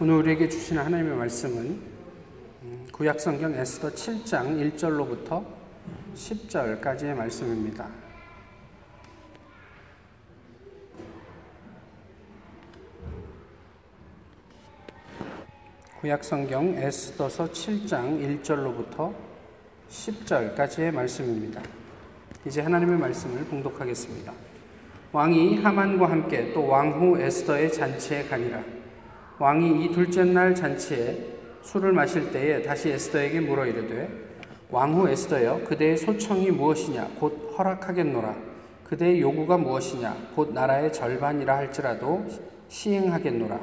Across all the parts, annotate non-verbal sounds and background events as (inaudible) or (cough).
오늘 우리에게 주시는 하나님의 말씀은 음, 구약성경 에스더 7장 1절로부터 10절까지의 말씀입니다. 구약성경 에스더서 7장 1절로부터 10절까지의 말씀입니다. 이제 하나님의 말씀을 봉독하겠습니다. 왕이 하만과 함께 또 왕후 에스더의 잔치에 가니라. 왕이 이 둘째 날 잔치에 술을 마실 때에 다시 에스더에게 물어 이르되 왕후 에스더여 그대의 소청이 무엇이냐? 곧 허락하겠노라. 그대의 요구가 무엇이냐? 곧 나라의 절반이라 할지라도 시행하겠노라.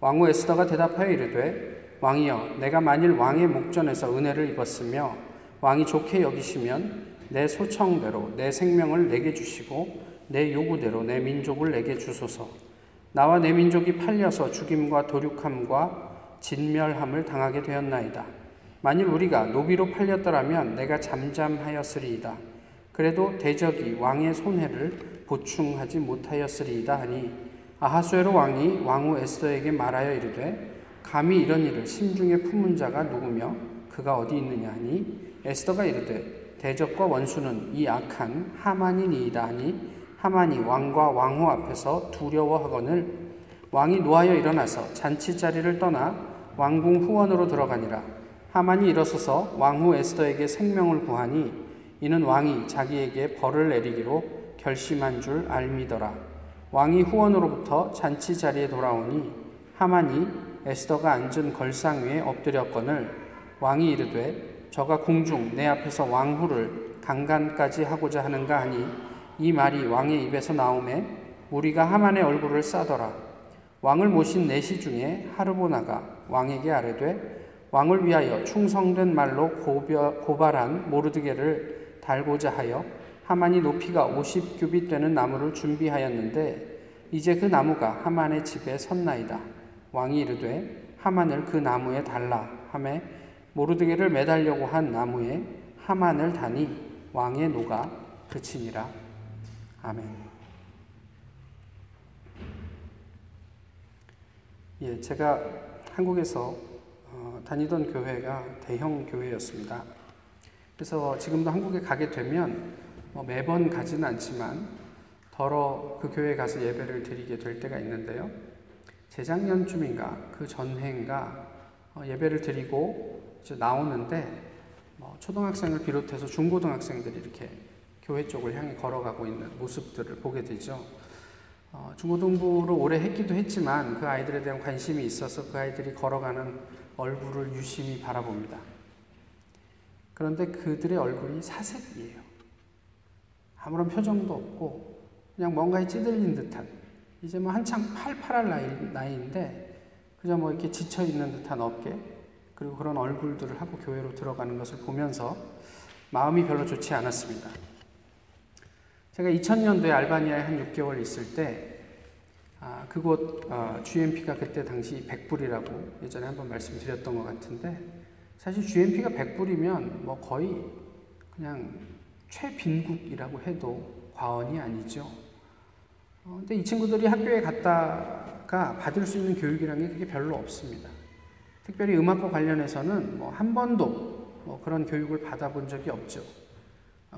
왕후 에스더가 대답하여 이르되 왕이여 내가 만일 왕의 목전에서 은혜를 입었으며 왕이 좋게 여기시면 내 소청대로 내 생명을 내게 주시고 내 요구대로 내 민족을 내게 주소서. 나와 내 민족이 팔려서 죽임과 도륙함과 진멸함을 당하게 되었나이다. 만일 우리가 노비로 팔렸더라면 내가 잠잠하였으리이다. 그래도 대적이 왕의 손해를 보충하지 못하였으리이다 하니 아하수에로 왕이 왕후 에스더에게 말하여 이르되 감히 이런 일을 심중에 품은 자가 누구며 그가 어디 있느냐 하니 에스더가 이르되 대적과 원수는 이 악한 하만이니이다 하니 하만이 왕과 왕후 앞에서 두려워하거늘 왕이 노하여 일어나서 잔치 자리를 떠나 왕궁 후원으로 들어가니라. 하만이 일어서서 왕후 에스더에게 생명을 구하니 이는 왕이 자기에게 벌을 내리기로 결심한 줄 알미더라. 왕이 후원으로부터 잔치 자리에 돌아오니 하만이 에스더가 앉은 걸상 위에 엎드렸거늘 왕이 이르되 저가 궁중 내 앞에서 왕후를 강간까지 하고자 하는가 하니 이 말이 왕의 입에서 나오매 우리가 하만의 얼굴을 싸더라. 왕을 모신 내시 중에 하르보나가 왕에게 아뢰되 왕을 위하여 충성된 말로 고발한 모르드게를 달고자 하여 하만이 높이가 50규빗 되는 나무를 준비하였는데 이제 그 나무가 하만의 집에 섰나이다. 왕이 이르되 하만을 그 나무에 달라 하매 모르드게를 매달려고 한 나무에 하만을 다니 왕의 노가 그치니라. 아멘. 예, 제가 한국에서 어, 다니던 교회가 대형 교회였습니다. 그래서 지금도 한국에 가게 되면 뭐 매번 가지는 않지만 더러 그 교회에 가서 예배를 드리게 될 때가 있는데요. 재작년쯤인가 그 전해인가 어, 예배를 드리고 이제 나오는데 뭐 초등학생을 비롯해서 중고등학생들이 이렇게 교회 쪽을 향해 걸어가고 있는 모습들을 보게 되죠. 어, 중고등부를 오래 했기도 했지만 그 아이들에 대한 관심이 있어서 그 아이들이 걸어가는 얼굴을 유심히 바라봅니다. 그런데 그들의 얼굴이 사색이에요. 아무런 표정도 없고 그냥 뭔가에 찌들린 듯한 이제 뭐 한창 팔팔할 나이, 나이인데 그저 뭐 이렇게 지쳐 있는 듯한 어깨 그리고 그런 얼굴들을 하고 교회로 들어가는 것을 보면서 마음이 별로 좋지 않았습니다. 제가 2000년도에 알바니아에 한 6개월 있을 때 아, 그곳 어, GMP가 그때 당시 100불이라고 예전에 한번 말씀드렸던 것 같은데 사실 GMP가 100불이면 뭐 거의 그냥 최빈국이라고 해도 과언이 아니죠. 어, 근데 이 친구들이 학교에 갔다가 받을 수 있는 교육이라는 게 그게 별로 없습니다. 특별히 음악과 관련해서는 뭐 한 번도 뭐 그런 교육을 받아본 적이 없죠.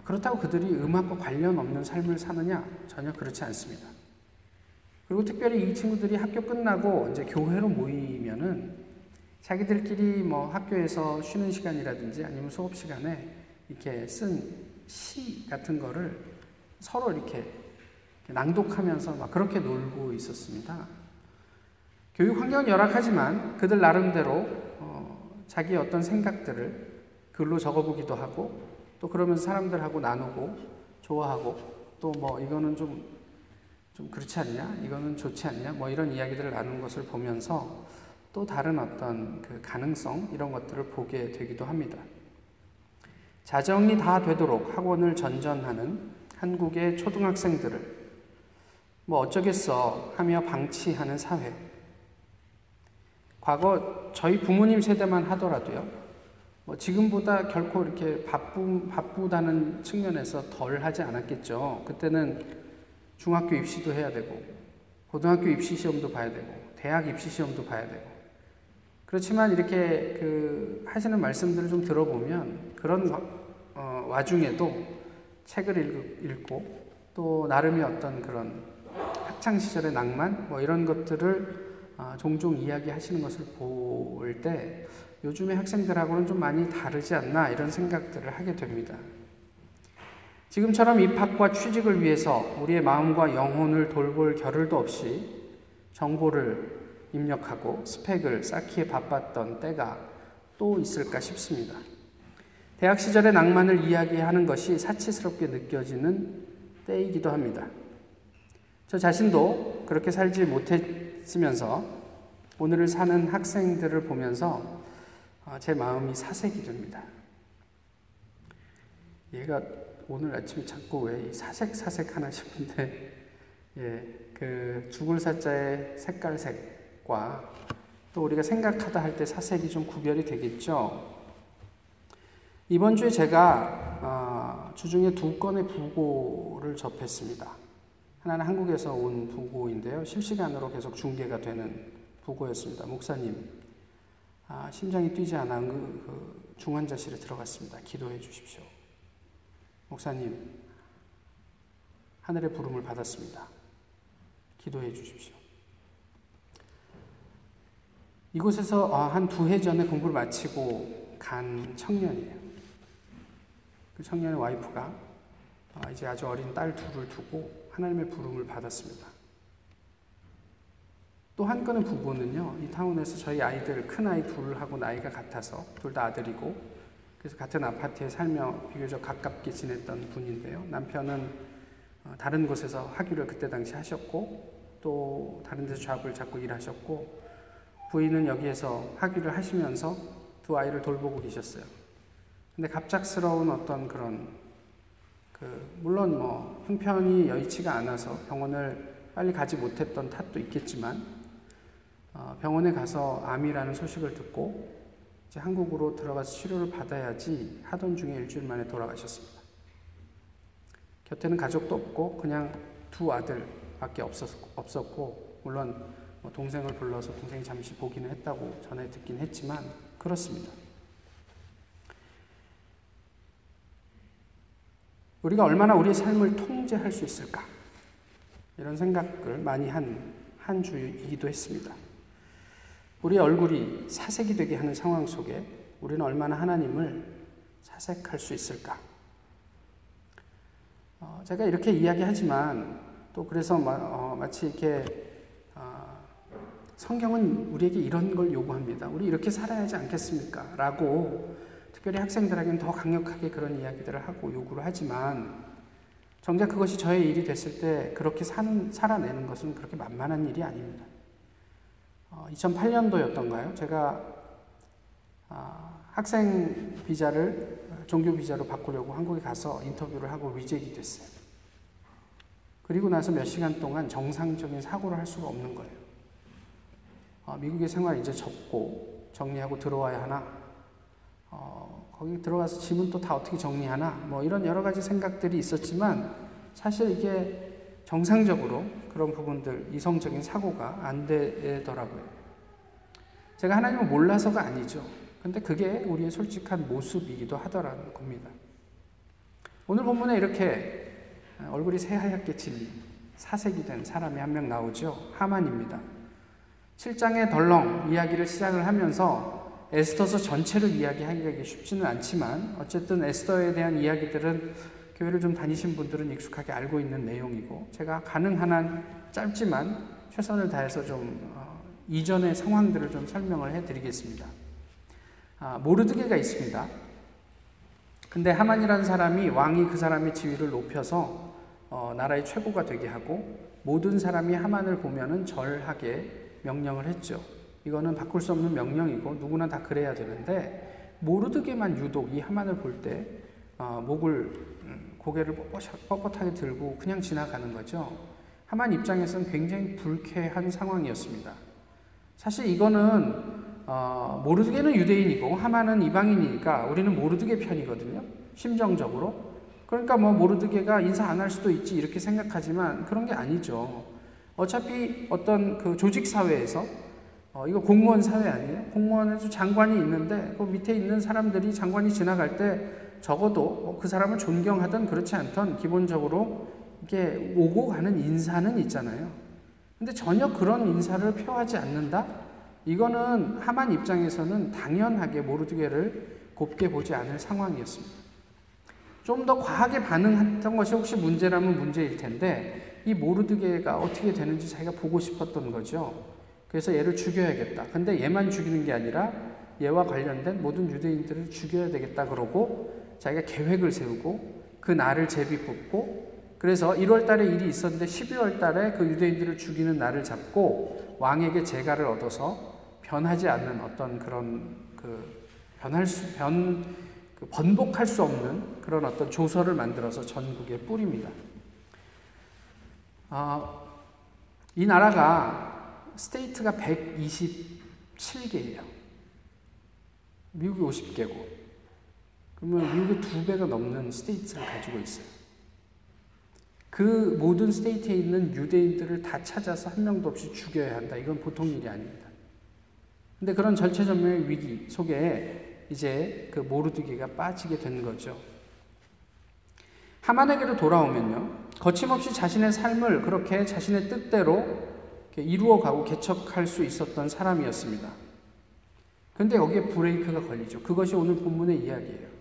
그렇다고 그들이 음악과 관련 없는 삶을 사느냐? 전혀 그렇지 않습니다. 그리고 특별히 이 친구들이 학교 끝나고 이제 교회로 모이면은 자기들끼리 뭐 학교에서 쉬는 시간이라든지 아니면 수업 시간에 이렇게 쓴 시 같은 거를 서로 이렇게 낭독하면서 막 그렇게 놀고 있었습니다. 교육 환경은 열악하지만 그들 나름대로 어, 자기 어떤 생각들을 글로 적어보기도 하고 또 그러면서 사람들하고 나누고 좋아하고 또 뭐 이거는 좀, 좀 그렇지 않냐? 이거는 좋지 않냐? 뭐 이런 이야기들을 나누는 것을 보면서 또 다른 어떤 그 가능성 이런 것들을 보게 되기도 합니다. 자정이 다 되도록 학원을 전전하는 한국의 초등학생들을 뭐 어쩌겠어 하며 방치하는 사회. 과거 저희 부모님 세대만 하더라도요. 뭐 지금보다 결코 이렇게 바쁘, 바쁘다는 측면에서 덜 하지 않았겠죠. 그때는 중학교 입시도 해야 되고, 고등학교 입시 시험도 봐야 되고, 대학 입시 시험도 봐야 되고, 그렇지만 이렇게 그 하시는 말씀들을 좀 들어보면 그런 어, 와중에도 책을 읽고 또 나름의 어떤 그런 학창 시절의 낭만 뭐 이런 것들을 어, 종종 이야기하시는 것을 볼 때 요즘의 학생들하고는 좀 많이 다르지 않나 이런 생각들을 하게 됩니다. 지금처럼 입학과 취직을 위해서 우리의 마음과 영혼을 돌볼 겨를도 없이 정보를 입력하고 스펙을 쌓기에 바빴던 때가 또 있을까 싶습니다. 대학 시절의 낭만을 이야기하는 것이 사치스럽게 느껴지는 때이기도 합니다. 저 자신도 그렇게 살지 못했으면서 오늘을 사는 학생들을 보면서 어, 제 마음이 사색이 됩니다. 얘가 오늘 아침에 자꾸 왜 사색 사색 하나 싶은데, (laughs) 예, 그 죽을 사자의 색깔색과 또 우리가 생각하다 할 때 사색이 좀 구별이 되겠죠. 이번 주에 제가 어, 주중에 두 건의 부고를 접했습니다. 하나는 한국에서 온 부고인데요. 실시간으로 계속 중계가 되는 부고였습니다. 목사님, 아, 심장이 뛰지 않아 그, 그 중환자실에 들어갔습니다. 기도해 주십시오. 목사님, 하늘의 부름을 받았습니다. 기도해 주십시오. 이곳에서 아, 한두 해 전에 공부를 마치고 간 청년이에요. 그 청년의 와이프가 아, 이제 아주 어린 딸 둘을 두고 하나님의 부름을 받았습니다. 또 한 건의 부부는요, 이 타운에서 저희 아이들, 큰 아이 둘하고 나이가 같아서, 둘 다 아들이고, 그래서 같은 아파트에 살며 비교적 가깝게 지냈던 분인데요. 남편은 어, 다른 곳에서 학위를 그때 당시 하셨고, 또 다른 데서 잡을 잡고 일하셨고, 부인은 여기에서 학위를 하시면서 두 아이를 돌보고 계셨어요. 근데 갑작스러운 어떤 그런 그 물론 뭐 형편이 여의치가 않아서 병원을 빨리 가지 못했던 탓도 있겠지만 어, 병원에 가서 암이라는 소식을 듣고 이제 한국으로 들어가서 치료를 받아야지 하던 중에 일주일 만에 돌아가셨습니다. 곁에는 가족도 없고 그냥 두 아들밖에 없었고 물론 뭐 동생을 불러서 동생이 잠시 보기는 했다고 전해 듣긴 했지만 그렇습니다. 우리가 얼마나 우리의 삶을 통제할 수 있을까? 이런 생각을 많이 한, 한 주이기도 했습니다. 우리 얼굴이 사색이 되게 하는 상황 속에 우리는 얼마나 하나님을 사색할 수 있을까? 어, 제가 이렇게 이야기하지만 또 그래서 마, 어, 치 이렇게 어, 성경은 우리에게 이런 걸 요구합니다. 우리 이렇게 살아야 하지 않겠습니까? 라고 특별히 학생들에게는 더 강력하게 그런 이야기들을 하고 요구를 하지만 정작 그것이 저의 일이 됐을 때 그렇게 산, 살아내는 것은 그렇게 만만한 일이 아닙니다. 어, 2008년도였던가요? 제가 어, 학생 비자를 종교 비자로 바꾸려고 한국에 가서 인터뷰를 하고 리젝이 됐어요. 그리고 나서 몇 시간 동안 정상적인 사고를 할 수가 없는 거예요. 어, 미국의 생활 이제 접고 정리하고 들어와야 하나 어, 거기 들어가서 집은 또 다 어떻게 정리하나 뭐 이런 여러 가지 생각들이 있었지만 사실 이게 정상적으로 그런 부분들 이성적인 사고가 안 되더라고요. 제가 하나님을 몰라서가 아니죠. 근데 그게 우리의 솔직한 모습이기도 하더라는 겁니다. 오늘 본문에 이렇게 얼굴이 새하얗게 질린 사색이 된 사람이 한 명 나오죠. 하만입니다. 7장의 덜렁 이야기를 시작을 하면서 에스더서 전체를 이야기하기가 쉽지는 않지만 어쨌든 에스더에 대한 이야기들은 교회를 좀 다니신 분들은 익숙하게 알고 있는 내용이고 제가 가능한 한 짧지만 최선을 다해서 좀 어, 이전의 상황들을 좀 설명을 해드리겠습니다. 아, 모르드게가 있습니다. 근데 하만이라는 사람이 왕이 그 사람의 지위를 높여서 어, 나라의 최고가 되게 하고 모든 사람이 하만을 보면은 절하게 명령을 했죠. 이거는 바꿀 수 없는 명령이고 누구나 다 그래야 되는데 모르드게만 유독 이 하만을 볼때 어, 목을 음, 고개를 뻣뻣하게 들고 그냥 지나가는 거죠. 하만 입장에서는 굉장히 불쾌한 상황이었습니다. 사실 이거는 어, 모르드게는 유대인이고 하만은 이방인이니까 우리는 모르드게 편이거든요. 심정적으로. 그러니까 뭐 모르드게가 인사 안 할 수도 있지 이렇게 생각하지만 그런 게 아니죠. 어차피 어떤 그 조직 사회에서 어, 이거 공무원 사회 아니에요? 공무원에서 장관이 있는데 그 밑에 있는 사람들이 장관이 지나갈 때 적어도 뭐그 사람을 존경하던 그렇지 않던 기본적으로 이게 오고 가는 인사는 있잖아요. 근데 전혀 그런 인사를 표하지 않는다? 이거는 하만 입장에서는 당연하게 모르드게를 곱게 보지 않을 상황이었습니다. 좀 더 과하게 반응했던 것이 혹시 문제라면 문제일 텐데 이 모르드게가 어떻게 되는지 자기가 보고 싶었던 거죠. 그래서 얘를 죽여야겠다. 근데 얘만 죽이는 게 아니라 얘와 관련된 모든 유대인들을 죽여야 되겠다 그러고 자기가 계획을 세우고 그 날을 제비 뽑고 그래서 1월 달에 일이 있었는데 12월 달에 그 유대인들을 죽이는 날을 잡고 왕에게 재가를 얻어서 변하지 않는 어떤 그런 그 변할 수, 변, 그 번복할 수 없는 그런 어떤 조서를 만들어서 전국에 뿌립니다. 어, 이 나라가 state가 127개예요. 미국이 50개고. 그러면 미국의 두 배가 넘는 state를 가지고 있어요. 그 모든 state에 있는 유대인들을 다 찾아서 한 명도 없이 죽여야 한다. 이건 보통 일이 아닙니다. 근데 그런 절체절명의 위기 속에 이제 그 모르드개가 빠지게 된 거죠. 하만에게로 돌아오면요. 거침없이 자신의 삶을 그렇게 자신의 뜻대로 이루어가고 개척할 수 있었던 사람이었습니다. 근데 여기에 브레이크가 걸리죠. 그것이 오늘 본문의 이야기예요.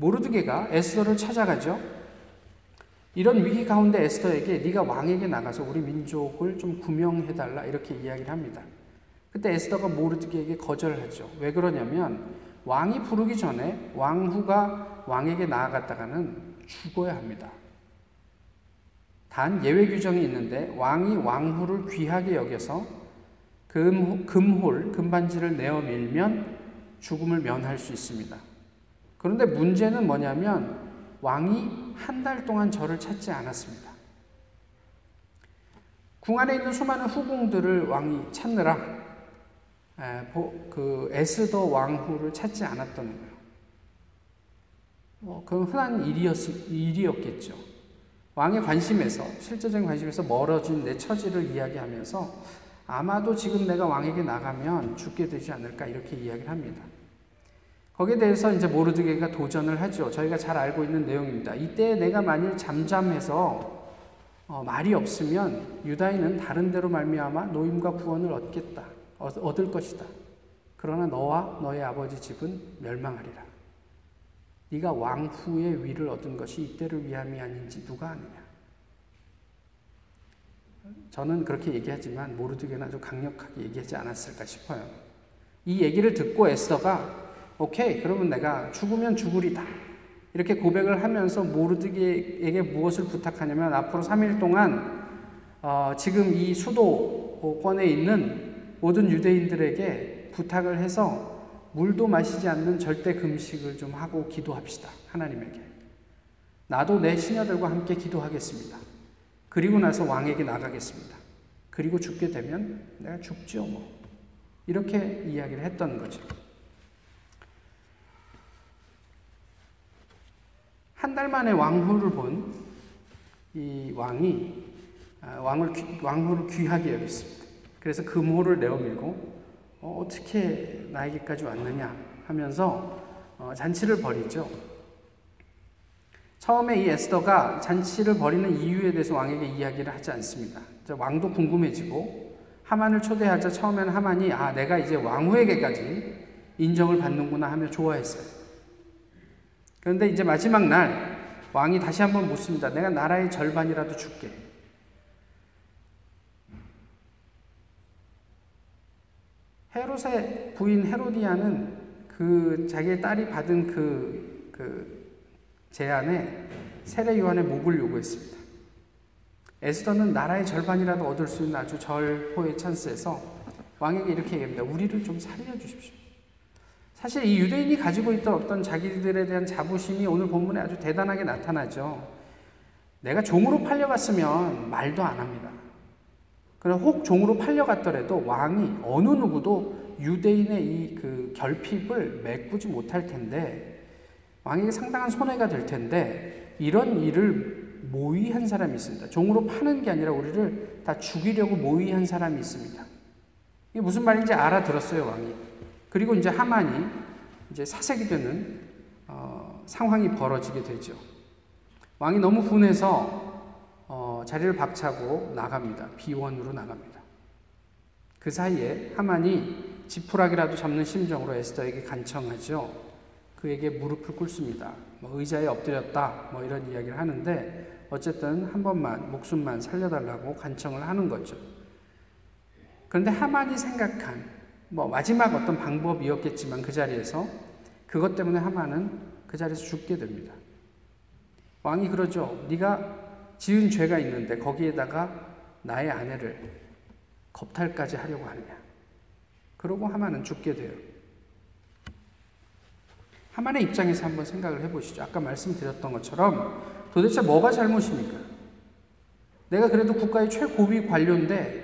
모르드게가 에스더를 찾아가죠. 이런 위기 가운데 에스더에게 네가 왕에게 나가서 우리 민족을 좀 구명해달라 이렇게 이야기를 합니다. 그때 에스더가 모르드게에게 거절하죠. 왜 그러냐면 왕이 부르기 전에 왕후가 왕에게 나아갔다가는 죽어야 합니다. 단 예외 규정이 있는데 왕이 왕후를 귀하게 여겨서 금, 금홀, 금반지를 내어 밀면 죽음을 면할 수 있습니다. 그런데 문제는 뭐냐면 왕이 한 달 동안 저를 찾지 않았습니다. 궁 안에 있는 수많은 후궁들을 왕이 찾느라 그 에스더 왕후를 찾지 않았던 거예요. 뭐 그건 흔한 일이었, 일이었겠죠. 왕의 관심에서 실제적인 관심에서 멀어진 내 처지를 이야기하면서 아마도 지금 내가 왕에게 나가면 죽게 되지 않을까 이렇게 이야기를 합니다. 거기에 대해서 이제 모르드게가 도전을 하죠. 저희가 잘 알고 있는 내용입니다. 이때 내가 만일 잠잠해서 어, 말이 없으면 유다인은 다른 데로 말미암아 노임과 구원을 얻겠다. 얻을 것이다. 그러나 너와 너의 아버지 집은 멸망하리라. 네가 왕후의 위를 얻은 것이 이때를 위함이 아닌지 누가 아느냐. 저는 그렇게 얘기하지만 모르드게는 아주 강력하게 얘기하지 않았을까 싶어요. 이 얘기를 듣고 에스더가 오케이, 그러면 내가 죽으면 죽으리다. 이렇게 고백을 하면서 모르드게에게 무엇을 부탁하냐면 앞으로 3일 동안 어, 지금 이 수도권에 있는 모든 유대인들에게 부탁을 해서 물도 마시지 않는 절대 금식을 좀 하고 기도합시다. 하나님에게. 나도 내 시녀들과 함께 기도하겠습니다. 그리고 나서 왕에게 나가겠습니다. 그리고 죽게 되면 내가 죽지요, 뭐. 이렇게 이야기를 했던 거죠. 한 달 만에 왕후를 본 이 왕이 아, 왕을 왕후를 귀하게 여겼습니다. 그래서 금호를 내어밀고 어, 떻게 나에게까지 왔느냐 하면서 어, 잔치를 벌이죠. 처음에 이 에스더가 잔치를 벌이는 이유에 대해서 왕에게 이야기를 하지 않습니다. 왕도 궁금해지고 하만을 초대하자 처음에는 하만이 아 내가 이제 왕후에게까지 인정을 받는구나 하며 좋아했어요. 그런데 이제 마지막 날 왕이 다시 한번 묻습니다. 내가 나라의 절반이라도 줄게. 헤롯의 부인 헤로디아는 그 자기의 딸이 받은 그, 그 제안에 세례 요한의 목을 요구했습니다. 에스더는 나라의 절반이라도 얻을 수 있는 아주 절호의 찬스에서 왕에게 이렇게 얘기합니다. 우리를 좀 살려주십시오. 사실 이 유대인이 가지고 있던 어떤 자기들에 대한 자부심이 오늘 본문에 아주 대단하게 나타나죠. 내가 종으로 팔려갔으면 말도 안 합니다. 그러나 혹 종으로 팔려갔더라도 왕이 어느 누구도 유대인의 이 그 결핍을 메꾸지 못할 텐데 왕에게 상당한 손해가 될 텐데 이런 일을 모의한 사람이 있습니다. 종으로 파는 게 아니라 우리를 다 죽이려고 모의한 사람이 있습니다. 이게 무슨 말인지 알아들었어요, 왕이. 그리고 이제 하만이 이제 사색이 되는 어, 상황이 벌어지게 되죠. 왕이 너무 분해서 어, 자리를 박차고 나갑니다. 비원으로 나갑니다. 그 사이에 하만이 지푸라기라도 잡는 심정으로 에스더에게 간청하죠. 그에게 무릎을 꿇습니다. 뭐 의자에 엎드렸다, 뭐 이런 이야기를 하는데 어쨌든 한 번만 목숨만 살려달라고 간청을 하는 거죠. 그런데 하만이 생각한 뭐 마지막 어떤 방법이었겠지만 그 자리에서 그것 때문에 하만은 그 자리에서 죽게 됩니다. 왕이 그러죠. 네가 지은 죄가 있는데 거기에다가 나의 아내를 겁탈까지 하려고 하느냐. 그러고 하만은 죽게 돼요. 하만의 입장에서 한번 생각을 해보시죠. 아까 말씀드렸던 것처럼 도대체 뭐가 잘못입니까? 내가 그래도 국가의 최고위 관료인데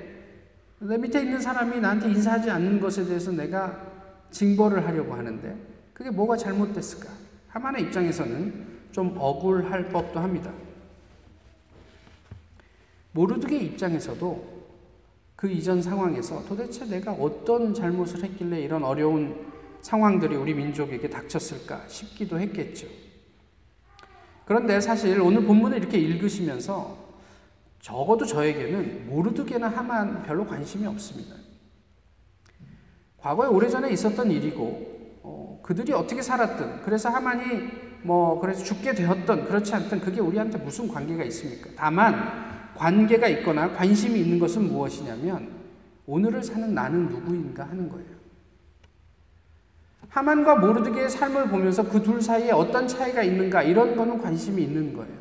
내 밑에 있는 사람이 나한테 인사하지 않는 것에 대해서 내가 징벌을 하려고 하는데 그게 뭐가 잘못됐을까? 하만의 입장에서는 좀 억울할 법도 합니다. 모르드의 입장에서도 그 이전 상황에서 도대체 내가 어떤 잘못을 했길래 이런 어려운 상황들이 우리 민족에게 닥쳤을까 싶기도 했겠죠. 그런데 사실 오늘 본문을 이렇게 읽으시면서 적어도 저에게는 모르드게나 하만 별로 관심이 없습니다. 과거에 오래전에 있었던 일이고 어, 그들이 어떻게 살았든 그래서 하만이 뭐 그래서 죽게 되었던 그렇지 않든 그게 우리한테 무슨 관계가 있습니까? 다만 관계가 있거나 관심이 있는 것은 무엇이냐면 오늘을 사는 나는 누구인가 하는 거예요. 하만과 모르드게의 삶을 보면서 그 둘 사이에 어떤 차이가 있는가 이런 거는 관심이 있는 거예요.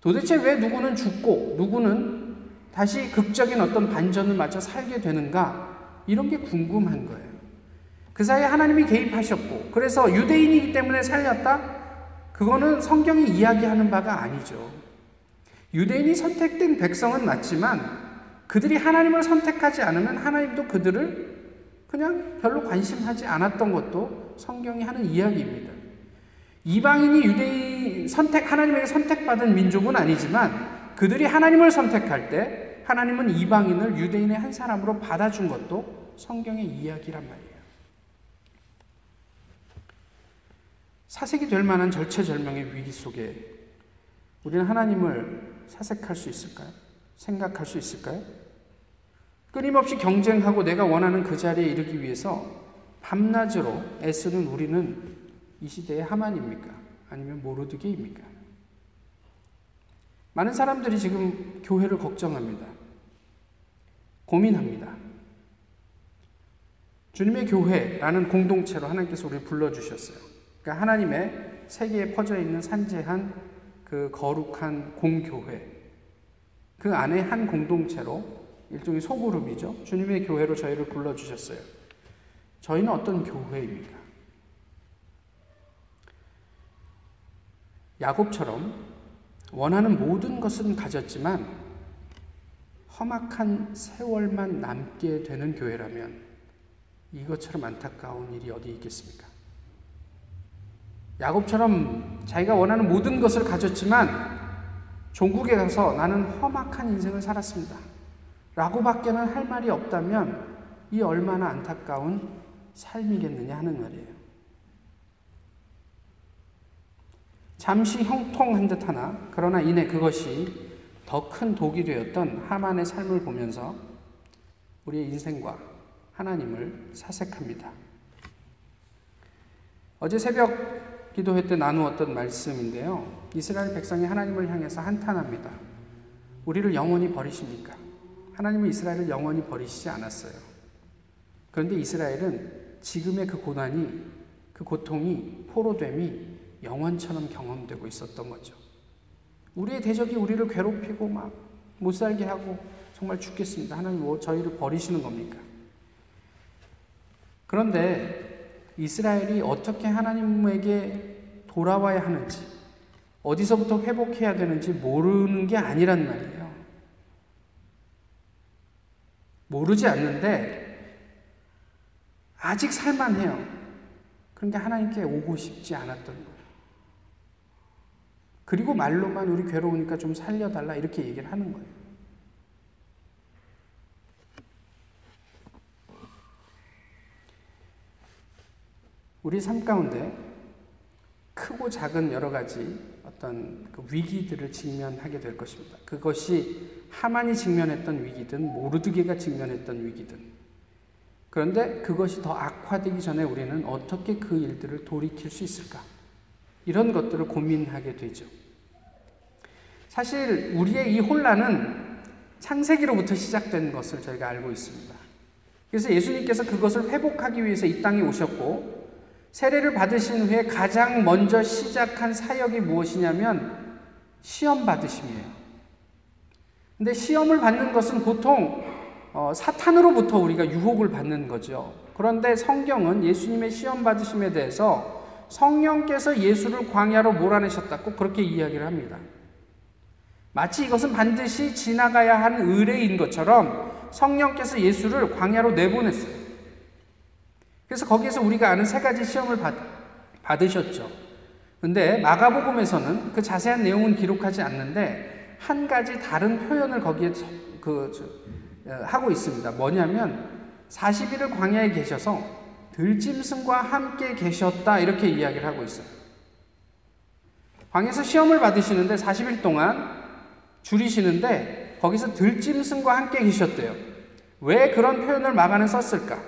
도대체 왜 누구는 죽고 누구는 다시 극적인 어떤 반전을 맞춰 살게 되는가 이런 게 궁금한 거예요. 그 사이에 하나님이 개입하셨고 그래서 유대인이기 때문에 살렸다? 그거는 성경이 이야기하는 바가 아니죠. 유대인이 선택된 백성은 맞지만 그들이 하나님을 선택하지 않으면 하나님도 그들을 그냥 별로 관심하지 않았던 것도 성경이 하는 이야기입니다. 이방인이 유대인 선택, 하나님에게 선택받은 민족은 아니지만 그들이 하나님을 선택할 때 하나님은 이방인을 유대인의 한 사람으로 받아준 것도 성경의 이야기란 말이에요. 사색이 될 만한 절체절명의 위기 속에 우리는 하나님을 사색할 수 있을까요? 생각할 수 있을까요? 끊임없이 경쟁하고 내가 원하는 그 자리에 이르기 위해서 밤낮으로 애쓰는 우리는 이 시대의 하만입니까? 아니면 모르드게입니까? 많은 사람들이 지금 교회를 걱정합니다. 고민합니다. 주님의 교회라는 공동체로 하나님께서 우리를 불러주셨어요. 그러니까 하나님의 세계에 퍼져 있는 산재한 그 거룩한 공교회. 그 안에 한 공동체로 일종의 소그룹이죠. 주님의 교회로 저희를 불러주셨어요. 저희는 어떤 교회입니까? 야곱처럼 원하는 모든 것은 가졌지만 험악한 세월만 남게 되는 교회라면 이것처럼 안타까운 일이 어디 있겠습니까? 야곱처럼 자기가 원하는 모든 것을 가졌지만 종국에 가서 나는 험악한 인생을 살았습니다. 라고밖에는 할 말이 없다면 이 얼마나 안타까운 삶이겠느냐 하는 말이에요. 잠시 형통한 듯 하나, 그러나 이내 그것이 더 큰 독이 되었던 하만의 삶을 보면서 우리의 인생과 하나님을 사색합니다. 어제 새벽 기도회 때 나누었던 말씀인데요. 이스라엘 백성이 하나님을 향해서 한탄합니다. 우리를 영원히 버리십니까? 하나님은 이스라엘을 영원히 버리시지 않았어요. 그런데 이스라엘은 지금의 그 고난이, 그 고통이, 포로됨이 영원처럼 경험되고 있었던 거죠. 우리의 대적이 우리를 괴롭히고 막 못 살게 하고 정말 죽겠습니다. 하나님 뭐 저희를 버리시는 겁니까? 그런데 이스라엘이 어떻게 하나님에게 돌아와야 하는지, 어디서부터 회복해야 되는지 모르는 게 아니란 말이에요. 모르지 않는데, 아직 살만해요. 그러니까 하나님께 오고 싶지 않았던 거예요. 그리고 말로만 우리 괴로우니까 좀 살려달라 이렇게 얘기를 하는 거예요. 우리 삶 가운데 크고 작은 여러 가지 어떤 그 위기들을 직면하게 될 것입니다. 그것이 하만이 직면했던 위기든 모르드게가 직면했던 위기든 그런데 그것이 더 악화되기 전에 우리는 어떻게 그 일들을 돌이킬 수 있을까? 이런 것들을 고민하게 되죠. 사실 우리의 이 혼란은 창세기로부터 시작된 것을 저희가 알고 있습니다. 그래서 예수님께서 그것을 회복하기 위해서 이 땅에 오셨고 세례를 받으신 후에 가장 먼저 시작한 사역이 무엇이냐면 시험 받으심이에요. 근데 시험을 받는 것은 보통 어, 사탄으로부터 우리가 유혹을 받는 거죠. 그런데 성경은 예수님의 시험 받으심에 대해서 성령께서 예수를 광야로 몰아내셨다고 그렇게 이야기를 합니다. 마치 이것은 반드시 지나가야 한 의뢰인 것처럼 성령께서 예수를 광야로 내보냈어요. 그래서 거기에서 우리가 아는 세 가지 시험을 받, 받으셨죠. 근데 마가복음에서는 그 자세한 내용은 기록하지 않는데 한 가지 다른 표현을 거기에 그, 저, 어, 하고 있습니다. 뭐냐면 40일을 광야에 계셔서 들짐승과 함께 계셨다 이렇게 이야기를 하고 있어요. 광야에서 시험을 받으시는데 40일 동안 줄이시는데 거기서 들짐승과 함께 계셨대요. 왜 그런 표현을 마가는 썼을까?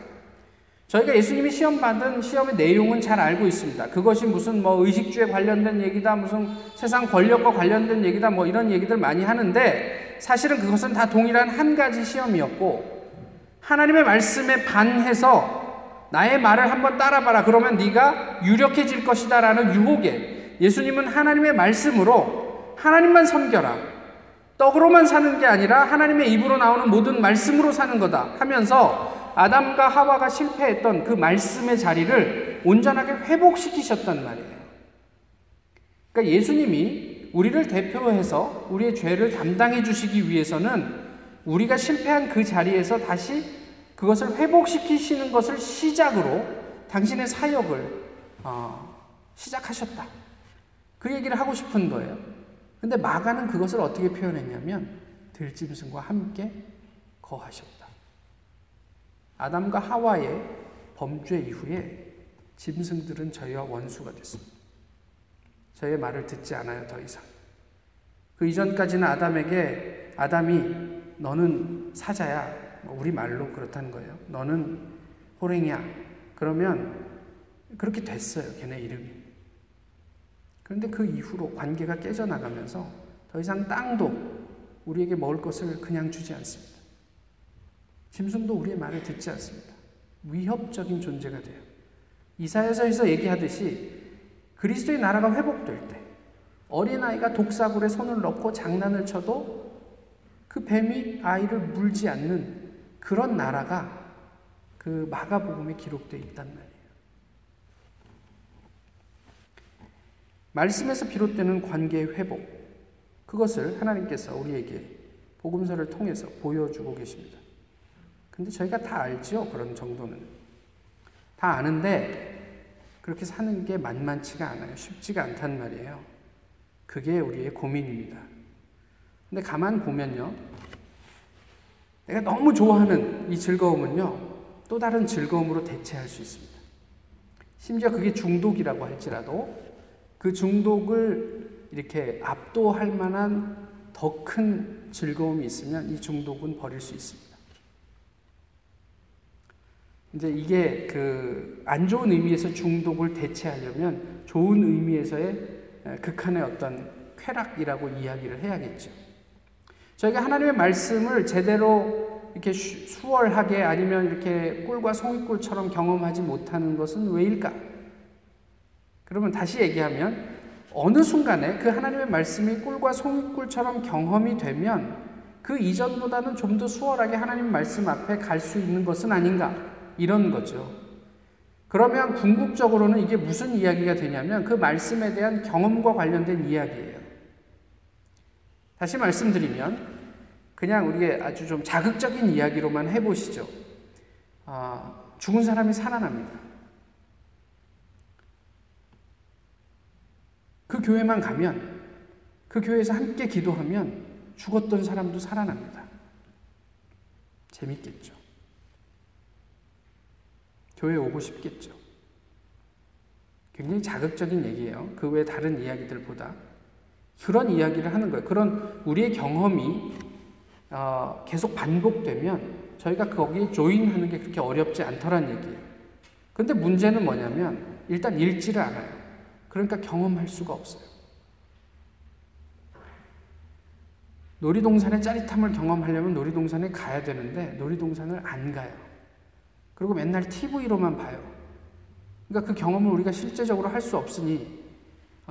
저희가 예수님이 시험 받은 시험의 내용은 잘 알고 있습니다. 그것이 무슨 뭐 의식주에 관련된 얘기다, 무슨 세상 권력과 관련된 얘기다, 뭐 이런 얘기들 많이 하는데 사실은 그것은 다 동일한 한 가지 시험이었고 하나님의 말씀에 반해서 나의 말을 한번 따라봐라. 그러면 네가 유력해질 것이다라는 유혹에 예수님은 하나님의 말씀으로 하나님만 섬겨라. 떡으로만 사는 게 아니라 하나님의 입으로 나오는 모든 말씀으로 사는 거다 하면서 아담과 하와가 실패했던 그 말씀의 자리를 온전하게 회복시키셨단 말이에요. 그러니까 예수님이 우리를 대표해서 우리의 죄를 담당해 주시기 위해서는 우리가 실패한 그 자리에서 다시 그것을 회복시키시는 것을 시작으로 당신의 사역을 어, 시작하셨다. 그 얘기를 하고 싶은 거예요. 근데 마가는 그것을 어떻게 표현했냐면 들짐승과 함께 거하셨다. 아담과 하와의 범죄 이후에 짐승들은 저희와 원수가 됐습니다. 저의 말을 듣지 않아요, 더 이상. 그 이전까지는 아담에게 아담이 너는 사자야. 뭐 우리 말로 그렇다는 거예요. 너는 호랭이야. 그러면 그렇게 됐어요, 걔네 이름이. 그런데 그 이후로 관계가 깨져나가면서 더 이상 땅도 우리에게 먹을 것을 그냥 주지 않습니다. 짐승도 우리의 말을 듣지 않습니다. 위협적인 존재가 돼요. 이사야서에서 얘기하듯이 그리스도의 나라가 회복될 때 어린아이가 독사굴에 손을 넣고 장난을 쳐도 그 뱀이 아이를 물지 않는 그런 나라가 그 마가복음에 기록되어 있단 말이에요. 말씀에서 비롯되는 관계의 회복, 그것을 하나님께서 우리에게 복음서를 통해서 보여주고 계십니다. 근데 저희가 다 알죠? 그런 정도는. 다 아는데, 그렇게 사는 게 만만치가 않아요. 쉽지가 않단 말이에요. 그게 우리의 고민입니다. 근데 가만 보면요. 내가 너무 좋아하는 이 즐거움은요. 또 다른 즐거움으로 대체할 수 있습니다. 심지어 그게 중독이라고 할지라도 그 중독을 이렇게 압도할 만한 더 큰 즐거움이 있으면 이 중독은 버릴 수 있습니다. 이제 이게 그 안 좋은 의미에서 중독을 대체하려면 좋은 의미에서의 극한의 어떤 쾌락이라고 이야기를 해야겠죠. 저희가 하나님의 말씀을 제대로 이렇게 수월하게 아니면 이렇게 꿀과 송이꿀처럼 경험하지 못하는 것은 왜일까? 그러면 다시 얘기하면 어느 순간에 그 하나님의 말씀이 꿀과 송이꿀처럼 경험이 되면 그 이전보다는 좀 더 수월하게 하나님 말씀 앞에 갈 수 있는 것은 아닌가 이런 거죠. 그러면 궁극적으로는 이게 무슨 이야기가 되냐면 그 말씀에 대한 경험과 관련된 이야기예요. 다시 말씀드리면 그냥 우리의 아주 좀 자극적인 이야기로만 해보시죠. 아, 죽은 사람이 살아납니다. 그 교회만 가면 그 교회에서 함께 기도하면 죽었던 사람도 살아납니다. 재밌겠죠. 교회 오고 싶겠죠. 굉장히 자극적인 얘기예요. 그 외 다른 이야기들보다. 그런 이야기를 하는 거예요. 그런 우리의 경험이 어, 계속 반복되면 저희가 거기에 조인하는 게 그렇게 어렵지 않더란 얘기예요. 근데 문제는 뭐냐면 일단 읽지를 않아요. 그러니까 경험할 수가 없어요. 놀이동산의 짜릿함을 경험하려면 놀이동산에 가야 되는데 놀이동산을 안 가요. 그리고 맨날 TV로만 봐요. 그러니까 그 경험을 우리가 실제적으로 할 수 없으니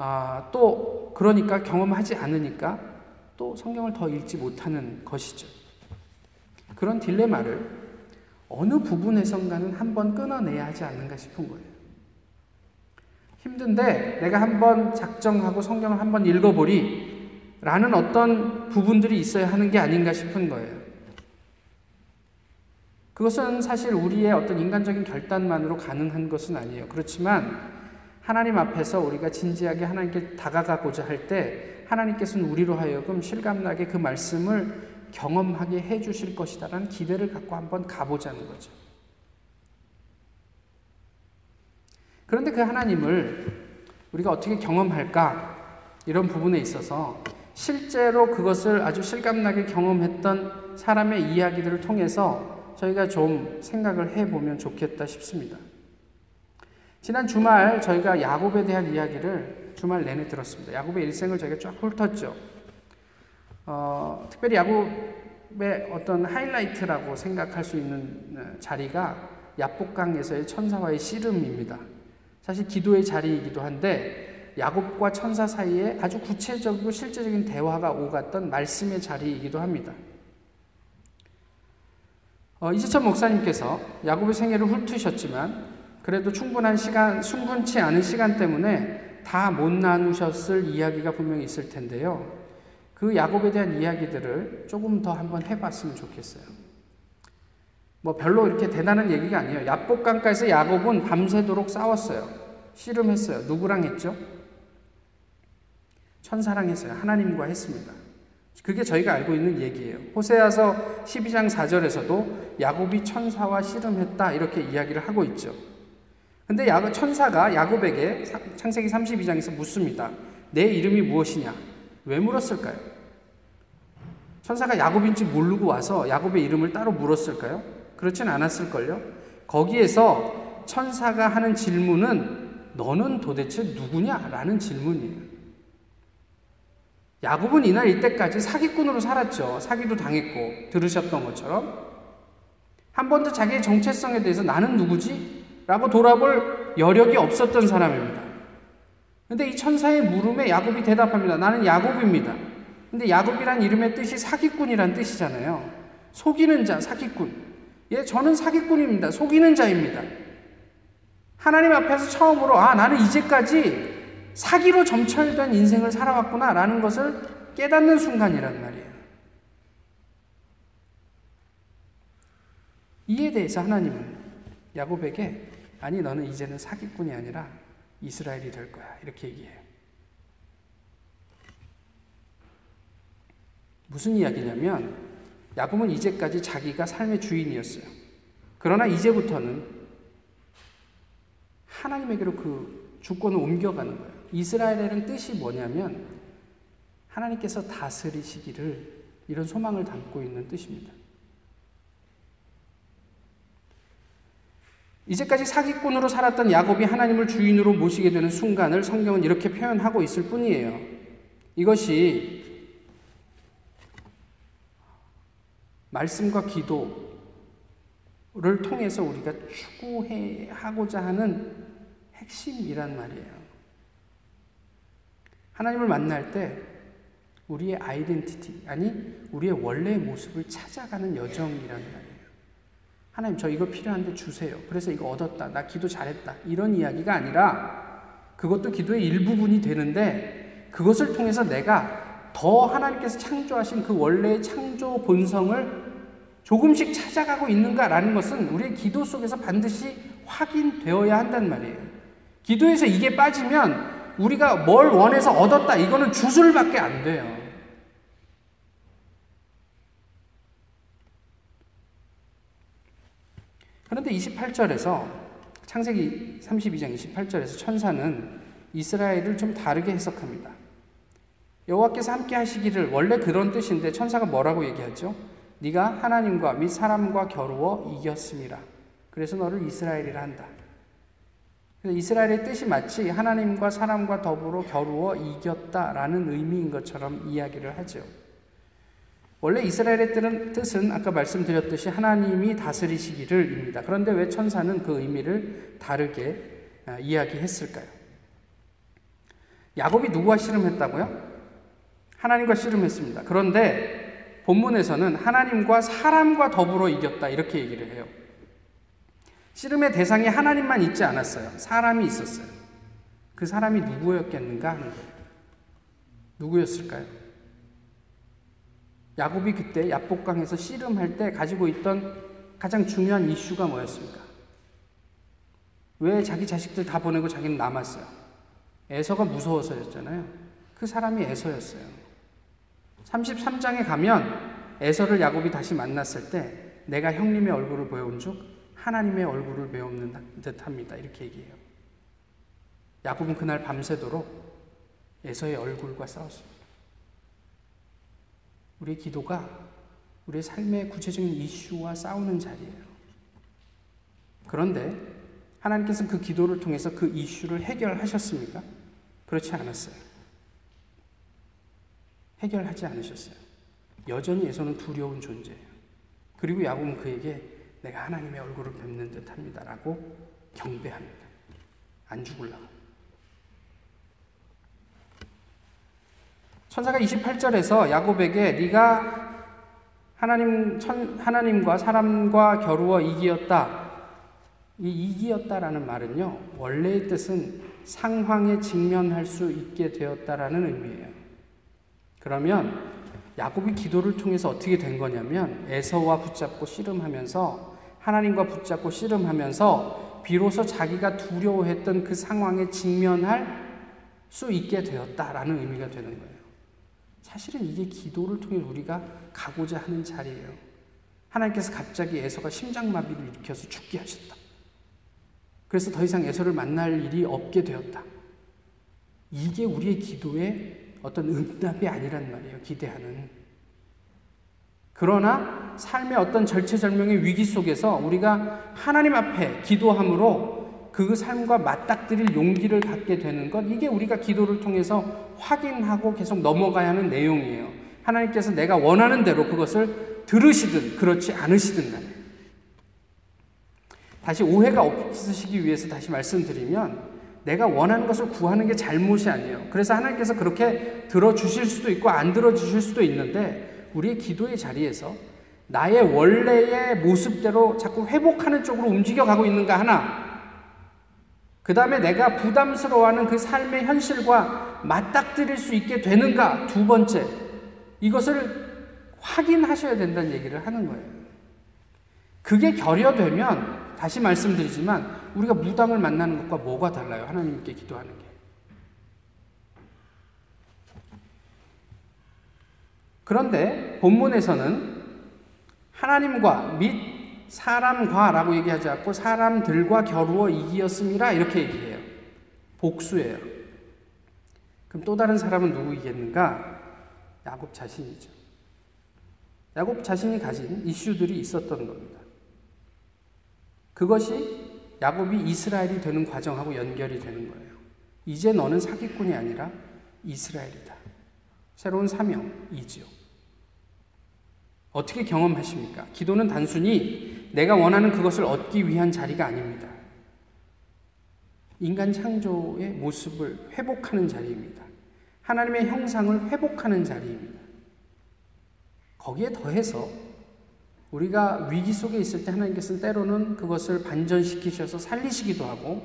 아, 또 그러니까 경험하지 않으니까 또 성경을 더 읽지 못하는 것이죠. 그런 딜레마를 어느 부분에선가는 한번 끊어내야 하지 않는가 싶은 거예요. 힘든데 내가 한번 작정하고 성경을 한번 읽어보리 라는 어떤 부분들이 있어야 하는 게 아닌가 싶은 거예요. 그것은 사실 우리의 어떤 인간적인 결단만으로 가능한 것은 아니에요. 그렇지만 하나님 앞에서 우리가 진지하게 하나님께 다가가고자 할 때 하나님께서는 우리로 하여금 실감나게 그 말씀을 경험하게 해 주실 것이다라는 기대를 갖고 한번 가보자는 거죠. 그런데 그 하나님을 우리가 어떻게 경험할까? 이런 부분에 있어서 실제로 그것을 아주 실감나게 경험했던 사람의 이야기들을 통해서 저희가 좀 생각을 해보면 좋겠다 싶습니다. 지난 주말 저희가 야곱에 대한 이야기를 주말 내내 들었습니다. 야곱의 일생을 저희가 쫙 훑었죠. 어, 특별히 야곱의 어떤 하이라이트라고 생각할 수 있는 어, 자리가 야복강에서의 천사와의 씨름입니다. 사실 기도의 자리이기도 한데 야곱과 천사 사이에 아주 구체적이고 실제적인 대화가 오갔던 말씀의 자리이기도 합니다. 어, 이재천 목사님께서 야곱의 생애를 훑으셨지만 그래도 충분한 시간, 충분치 않은 시간 때문에 다 못 나누셨을 이야기가 분명히 있을 텐데요. 그 야곱에 대한 이야기들을 조금 더 한번 해봤으면 좋겠어요. 뭐 별로 이렇게 대단한 얘기가 아니에요. 야복강가에서 야곱은 밤새도록 싸웠어요. 씨름했어요. 누구랑 했죠? 천사랑 했어요. 하나님과 했습니다. 그게 저희가 알고 있는 얘기예요. 호세아서 12장 4절에서도 야곱이 천사와 씨름했다 이렇게 이야기를 하고 있죠. 근데 야곱, 천사가 야곱에게 창세기 32장에서 묻습니다. 내 이름이 무엇이냐? 왜 물었을까요? 천사가 야곱인지 모르고 와서 야곱의 이름을 따로 물었을까요? 그렇진 않았을걸요? 거기에서 천사가 하는 질문은 너는 도대체 누구냐? 라는 질문이에요. 야곱은 이날 이때까지 사기꾼으로 살았죠. 사기도 당했고 들으셨던 것처럼 한 번도 자기의 정체성에 대해서 나는 누구지? 라고 돌아볼 여력이 없었던 사람입니다. 근데 이 천사의 물음에 야곱이 대답합니다. 나는 야곱입니다. 근데 야곱이란 이름의 뜻이 사기꾼이란 뜻이잖아요. 속이는 자, 사기꾼. 예, 저는 사기꾼입니다. 속이는 자입니다. 하나님 앞에서 처음으로, 아, 나는 이제까지 사기로 점철된 인생을 살아왔구나 라는 것을 깨닫는 순간이란 말이에요. 이에 대해서 하나님은 야곱에게 아니 너는 이제는 사기꾼이 아니라 이스라엘이 될 거야 이렇게 얘기해요. 무슨 이야기냐면 야곱은 이제까지 자기가 삶의 주인이었어요. 그러나 이제부터는 하나님에게로 그 주권을 옮겨가는 거예요. 이스라엘에는 뜻이 뭐냐면 하나님께서 다스리시기를 이런 소망을 담고 있는 뜻입니다. 이제까지 사기꾼으로 살았던 야곱이 하나님을 주인으로 모시게 되는 순간을 성경은 이렇게 표현하고 있을 뿐이에요. 이것이 말씀과 기도를 통해서 우리가 추구해 하고자 하는 핵심이란 말이에요. 하나님을 만날 때 우리의 아이덴티티, 아니, 우리의 원래의 모습을 찾아가는 여정이라는 말이에요. 하나님, 저 이거 필요한데 주세요. 그래서 이거 얻었다. 나 기도 잘했다. 이런 이야기가 아니라 그것도 기도의 일부분이 되는데 그것을 통해서 내가 더 하나님께서 창조하신 그 원래의 창조 본성을 조금씩 찾아가고 있는가라는 것은 우리의 기도 속에서 반드시 확인되어야 한단 말이에요. 기도에서 이게 빠지면 우리가 뭘 원해서 얻었다. 이거는 주술밖에 안 돼요. 그런데 28절에서 창세기 32장 28절에서 천사는 이스라엘을 좀 다르게 해석합니다. 여호와께서 함께 하시기를 원래 그런 뜻인데 천사가 뭐라고 얘기하죠? 네가 하나님과 및 사람과 겨루어 이겼음이라. 그래서 너를 이스라엘이라 한다. 이스라엘의 뜻이 마치 하나님과 사람과 더불어 겨루어 이겼다라는 의미인 것처럼 이야기를 하죠. 원래 이스라엘의 뜻은 아까 말씀드렸듯이 하나님이 다스리시기를입니다. 그런데 왜 천사는 그 의미를 다르게 아, 이야기했을까요? 야곱이 누구와 씨름했다고요? 하나님과 씨름했습니다. 그런데 본문에서는 하나님과 사람과 더불어 이겼다 이렇게 얘기를 해요. 씨름의 대상이 하나님만 있지 않았어요. 사람이 있었어요. 그 사람이 누구였겠는가 하는 거예요. 누구였을까요? 야곱이 그때 야복강에서 씨름할 때 가지고 있던 가장 중요한 이슈가 뭐였습니까? 왜 자기 자식들 다 보내고 자기는 남았어요? 에서가 무서워서였잖아요. 그 사람이 에서였어요. 33장에 가면 에서를 야곱이 다시 만났을 때 내가 형님의 얼굴을 보여온 즉 하나님의 얼굴을 배우는 듯 합니다. 이렇게 얘기해요. 야곱은 그날 밤새도록 에서의 얼굴과 싸웠습니다. 우리의 기도가 우리의 삶의 구체적인 이슈와 싸우는 자리예요. 그런데 하나님께서는 그 기도를 통해서 그 이슈를 해결하셨습니까? 그렇지 않았어요. 해결하지 않으셨어요. 여전히 에서는 두려운 존재예요. 그리고 야곱은 그에게 내가 하나님의 얼굴을 뵙는 듯 합니다. 라고 경배합니다. 안 죽을라고. 천사가 28절에서 야곱에게 네가 하나님 천, 하나님과 사람과 겨루어 이기었다. 이 이기었다라는 말은요. 원래의 뜻은 상황에 직면할 수 있게 되었다라는 의미예요. 그러면 야곱이 기도를 통해서 어떻게 된 거냐면 에서와 붙잡고 씨름하면서 하나님과 붙잡고 씨름하면서 비로소 자기가 두려워했던 그 상황에 직면할 수 있게 되었다라는 의미가 되는 거예요. 사실은 이게 기도를 통해 우리가 가고자 하는 자리예요. 하나님께서 갑자기 에서가 심장마비를 일으켜서 죽게 하셨다. 그래서 더 이상 에서를 만날 일이 없게 되었다. 이게 우리의 기도의 어떤 응답이 아니란 말이에요. 기대하는. 그러나 삶의 어떤 절체절명의 위기 속에서 우리가 하나님 앞에 기도함으로 그 삶과 맞닥뜨릴 용기를 갖게 되는 것, 이게 우리가 기도를 통해서 확인하고 계속 넘어가야 하는 내용이에요. 하나님께서 내가 원하는 대로 그것을 들으시든 그렇지 않으시든 간에. 다시 오해가 없으시기 위해서 다시 말씀드리면 내가 원하는 것을 구하는 게 잘못이 아니에요. 그래서 하나님께서 그렇게 들어주실 수도 있고 안 들어주실 수도 있는데 우리의 기도의 자리에서 나의 원래의 모습대로 자꾸 회복하는 쪽으로 움직여 가고 있는가 하나. 그 다음에 내가 부담스러워하는 그 삶의 현실과 맞닥뜨릴 수 있게 되는가 두 번째. 이것을 확인하셔야 된다는 얘기를 하는 거예요. 그게 결여되면 다시 말씀드리지만 우리가 무당을 만나는 것과 뭐가 달라요? 하나님께 기도하는 게. 그런데 본문에서는 하나님과 및 사람과라고 얘기하지 않고 사람들과 겨루어 이기었습니다. 이렇게 얘기해요. 복수예요. 그럼 또 다른 사람은 누구 이겠는가? 야곱 자신이죠. 야곱 자신이 가진 이슈들이 있었던 겁니다. 그것이 야곱이 이스라엘이 되는 과정하고 연결이 되는 거예요. 이제 너는 사기꾼이 아니라 이스라엘이다. 새로운 사명이지요. 어떻게 경험하십니까? 기도는 단순히 내가 원하는 그것을 얻기 위한 자리가 아닙니다. 인간 창조의 모습을 회복하는 자리입니다. 하나님의 형상을 회복하는 자리입니다. 거기에 더해서 우리가 위기 속에 있을 때 하나님께서는 때로는 그것을 반전시키셔서 살리시기도 하고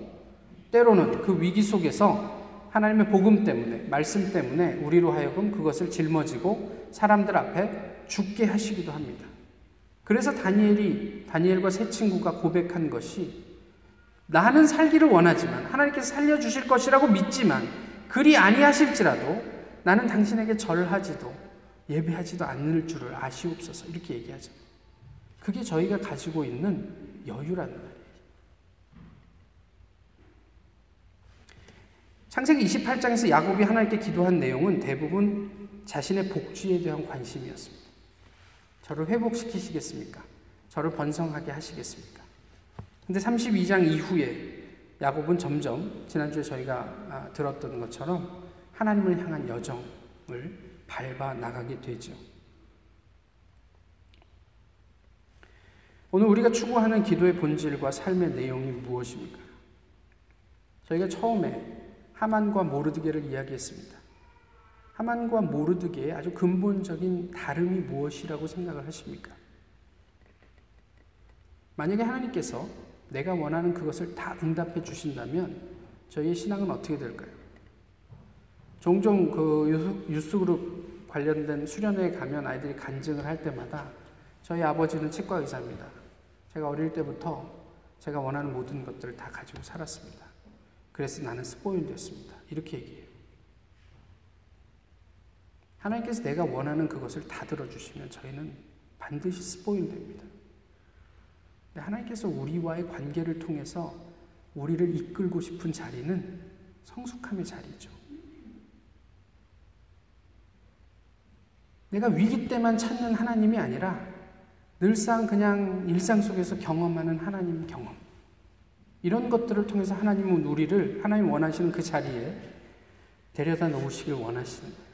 때로는 그 위기 속에서 하나님의 복음 때문에 말씀 때문에 우리로 하여금 그것을 짊어지고 사람들 앞에 죽게 하시기도 합니다. 그래서 다니엘이 다니엘과 세 친구가 고백한 것이 나는 살기를 원하지만 하나님께서 살려 주실 것이라고 믿지만 그리 아니하실지라도 나는 당신에게 절하지도 예배하지도 않을 줄을 아시옵소서 이렇게 얘기하죠. 그게 저희가 가지고 있는 여유라는 말이에요. 창세기 28장에서 야곱이 하나님께 기도한 내용은 대부분 자신의 복주에 대한 관심이었습니다. 저를 회복시키시겠습니까? 저를 번성하게 하시겠습니까? 근데 32장 이후에 야곱은 점점 지난주에 저희가 아, 들었던 것처럼 하나님을 향한 여정을 밟아 나가게 되죠. 오늘 우리가 추구하는 기도의 본질과 삶의 내용이 무엇입니까? 저희가 처음에 하만과 모르드게를 이야기했습니다. 하만과 모르드게의 아주 근본적인 다름이 무엇이라고 생각을 하십니까? 만약에 하나님께서 내가 원하는 그것을 다 응답해 주신다면 저희의 신앙은 어떻게 될까요? 종종 그 유스그룹 관련된 수련회에 가면 아이들이 간증을 할 때마다 저희 아버지는 치과 의사입니다. 제가 어릴 때부터 제가 원하는 모든 것들을 다 가지고 살았습니다. 그래서 나는 스포일 됐습니다. 이렇게 얘기해요. 하나님께서 내가 원하는 그것을 다 들어주시면 저희는 반드시 스포일 됩니다. 하나님께서 우리와의 관계를 통해서 우리를 이끌고 싶은 자리는 성숙함의 자리죠. 내가 위기 때만 찾는 하나님이 아니라 늘상 그냥 일상 속에서 경험하는 하나님 경험. 이런 것들을 통해서 하나님은 우리를 하나님 원하시는 그 자리에 데려다 놓으시길 원하시는 거예요.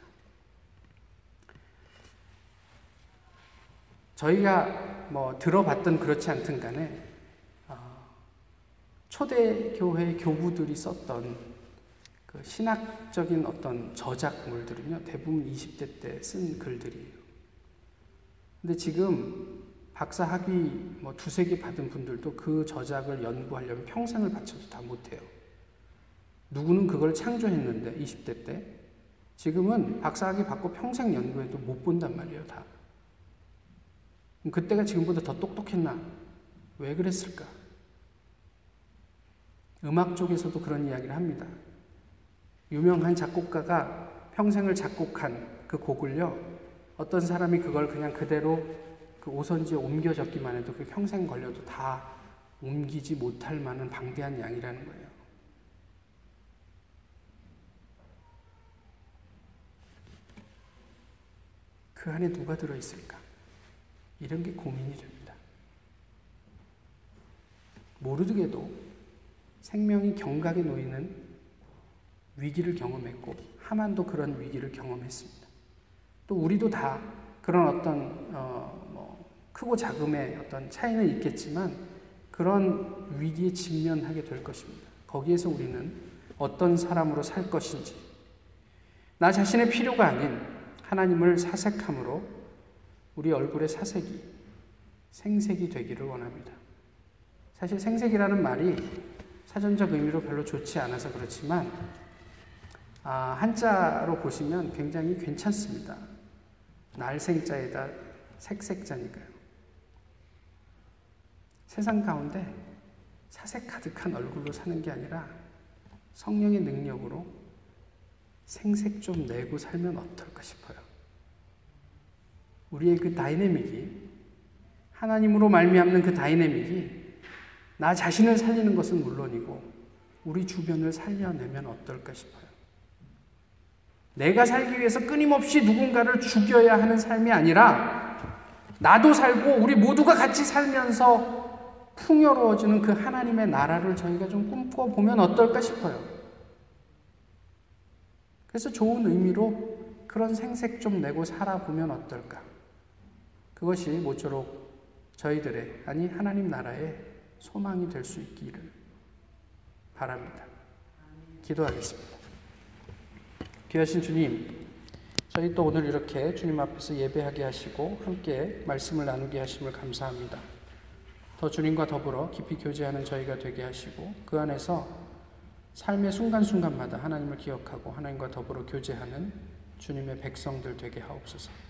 저희가 뭐 들어봤던 그렇지 않든 간에 어, 초대교회 교부들이 썼던 그 신학적인 어떤 저작물들은요, 대부분 20대 때 쓴 글들이에요. 근데 지금 박사 학위 뭐 두세 개 받은 분들도 그 저작을 연구하려면 평생을 바쳐도 다 못해요. 누구는 그걸 창조했는데, 20대 때. 지금은 박사 학위 받고 평생 연구해도 못 본단 말이에요, 다. 그때가 지금보다 더 똑똑했나? 왜 그랬을까? 음악 쪽에서도 그런 이야기를 합니다. 유명한 작곡가가 평생을 작곡한 그 곡을요, 어떤 사람이 그걸 그냥 그대로 그 오선지에 옮겨 적기만 해도 그 평생 걸려도 다 옮기지 못할 만한 방대한 양이라는 거예요. 그 안에 누가 들어있을까? 이런 게 고민이 됩니다. 모르드게도 생명이 경각에 놓이는 위기를 경험했고 하만도 그런 위기를 경험했습니다. 또 우리도 다 그런 어떤 어, 뭐 크고 작음의 어떤 차이는 있겠지만 그런 위기에 직면하게 될 것입니다. 거기에서 우리는 어떤 사람으로 살 것인지 나 자신의 필요가 아닌 하나님을 사색함으로 우리 얼굴의 사색이 생색이 되기를 원합니다. 사실 생색이라는 말이 사전적 의미로 별로 좋지 않아서 그렇지만 아, 한자로 보시면 굉장히 괜찮습니다. 날생자에다 색색자니까요. 세상 가운데 사색 가득한 얼굴로 사는 게 아니라 성령의 능력으로 생색 좀 내고 살면 어떨까 싶어요. 우리의 그 다이내믹이 하나님으로 말미암는 그 다이내믹이 나 자신을 살리는 것은 물론이고 우리 주변을 살려내면 어떨까 싶어요. 내가 살기 위해서 끊임없이 누군가를 죽여야 하는 삶이 아니라 나도 살고 우리 모두가 같이 살면서 풍요로워지는 그 하나님의 나라를 저희가 좀 꿈꿔보면 어떨까 싶어요. 그래서 좋은 의미로 그런 생색 좀 내고 살아보면 어떨까. 그것이 모쪼록 저희들의, 아니, 하나님 나라의 소망이 될 수 있기를 바랍니다. 기도하겠습니다. 귀하신 주님, 저희 또 오늘 이렇게 주님 앞에서 예배하게 하시고 함께 말씀을 나누게 하심을 감사합니다. 더 주님과 더불어 깊이 교제하는 저희가 되게 하시고 그 안에서 삶의 순간순간마다 하나님을 기억하고 하나님과 더불어 교제하는 주님의 백성들 되게 하옵소서.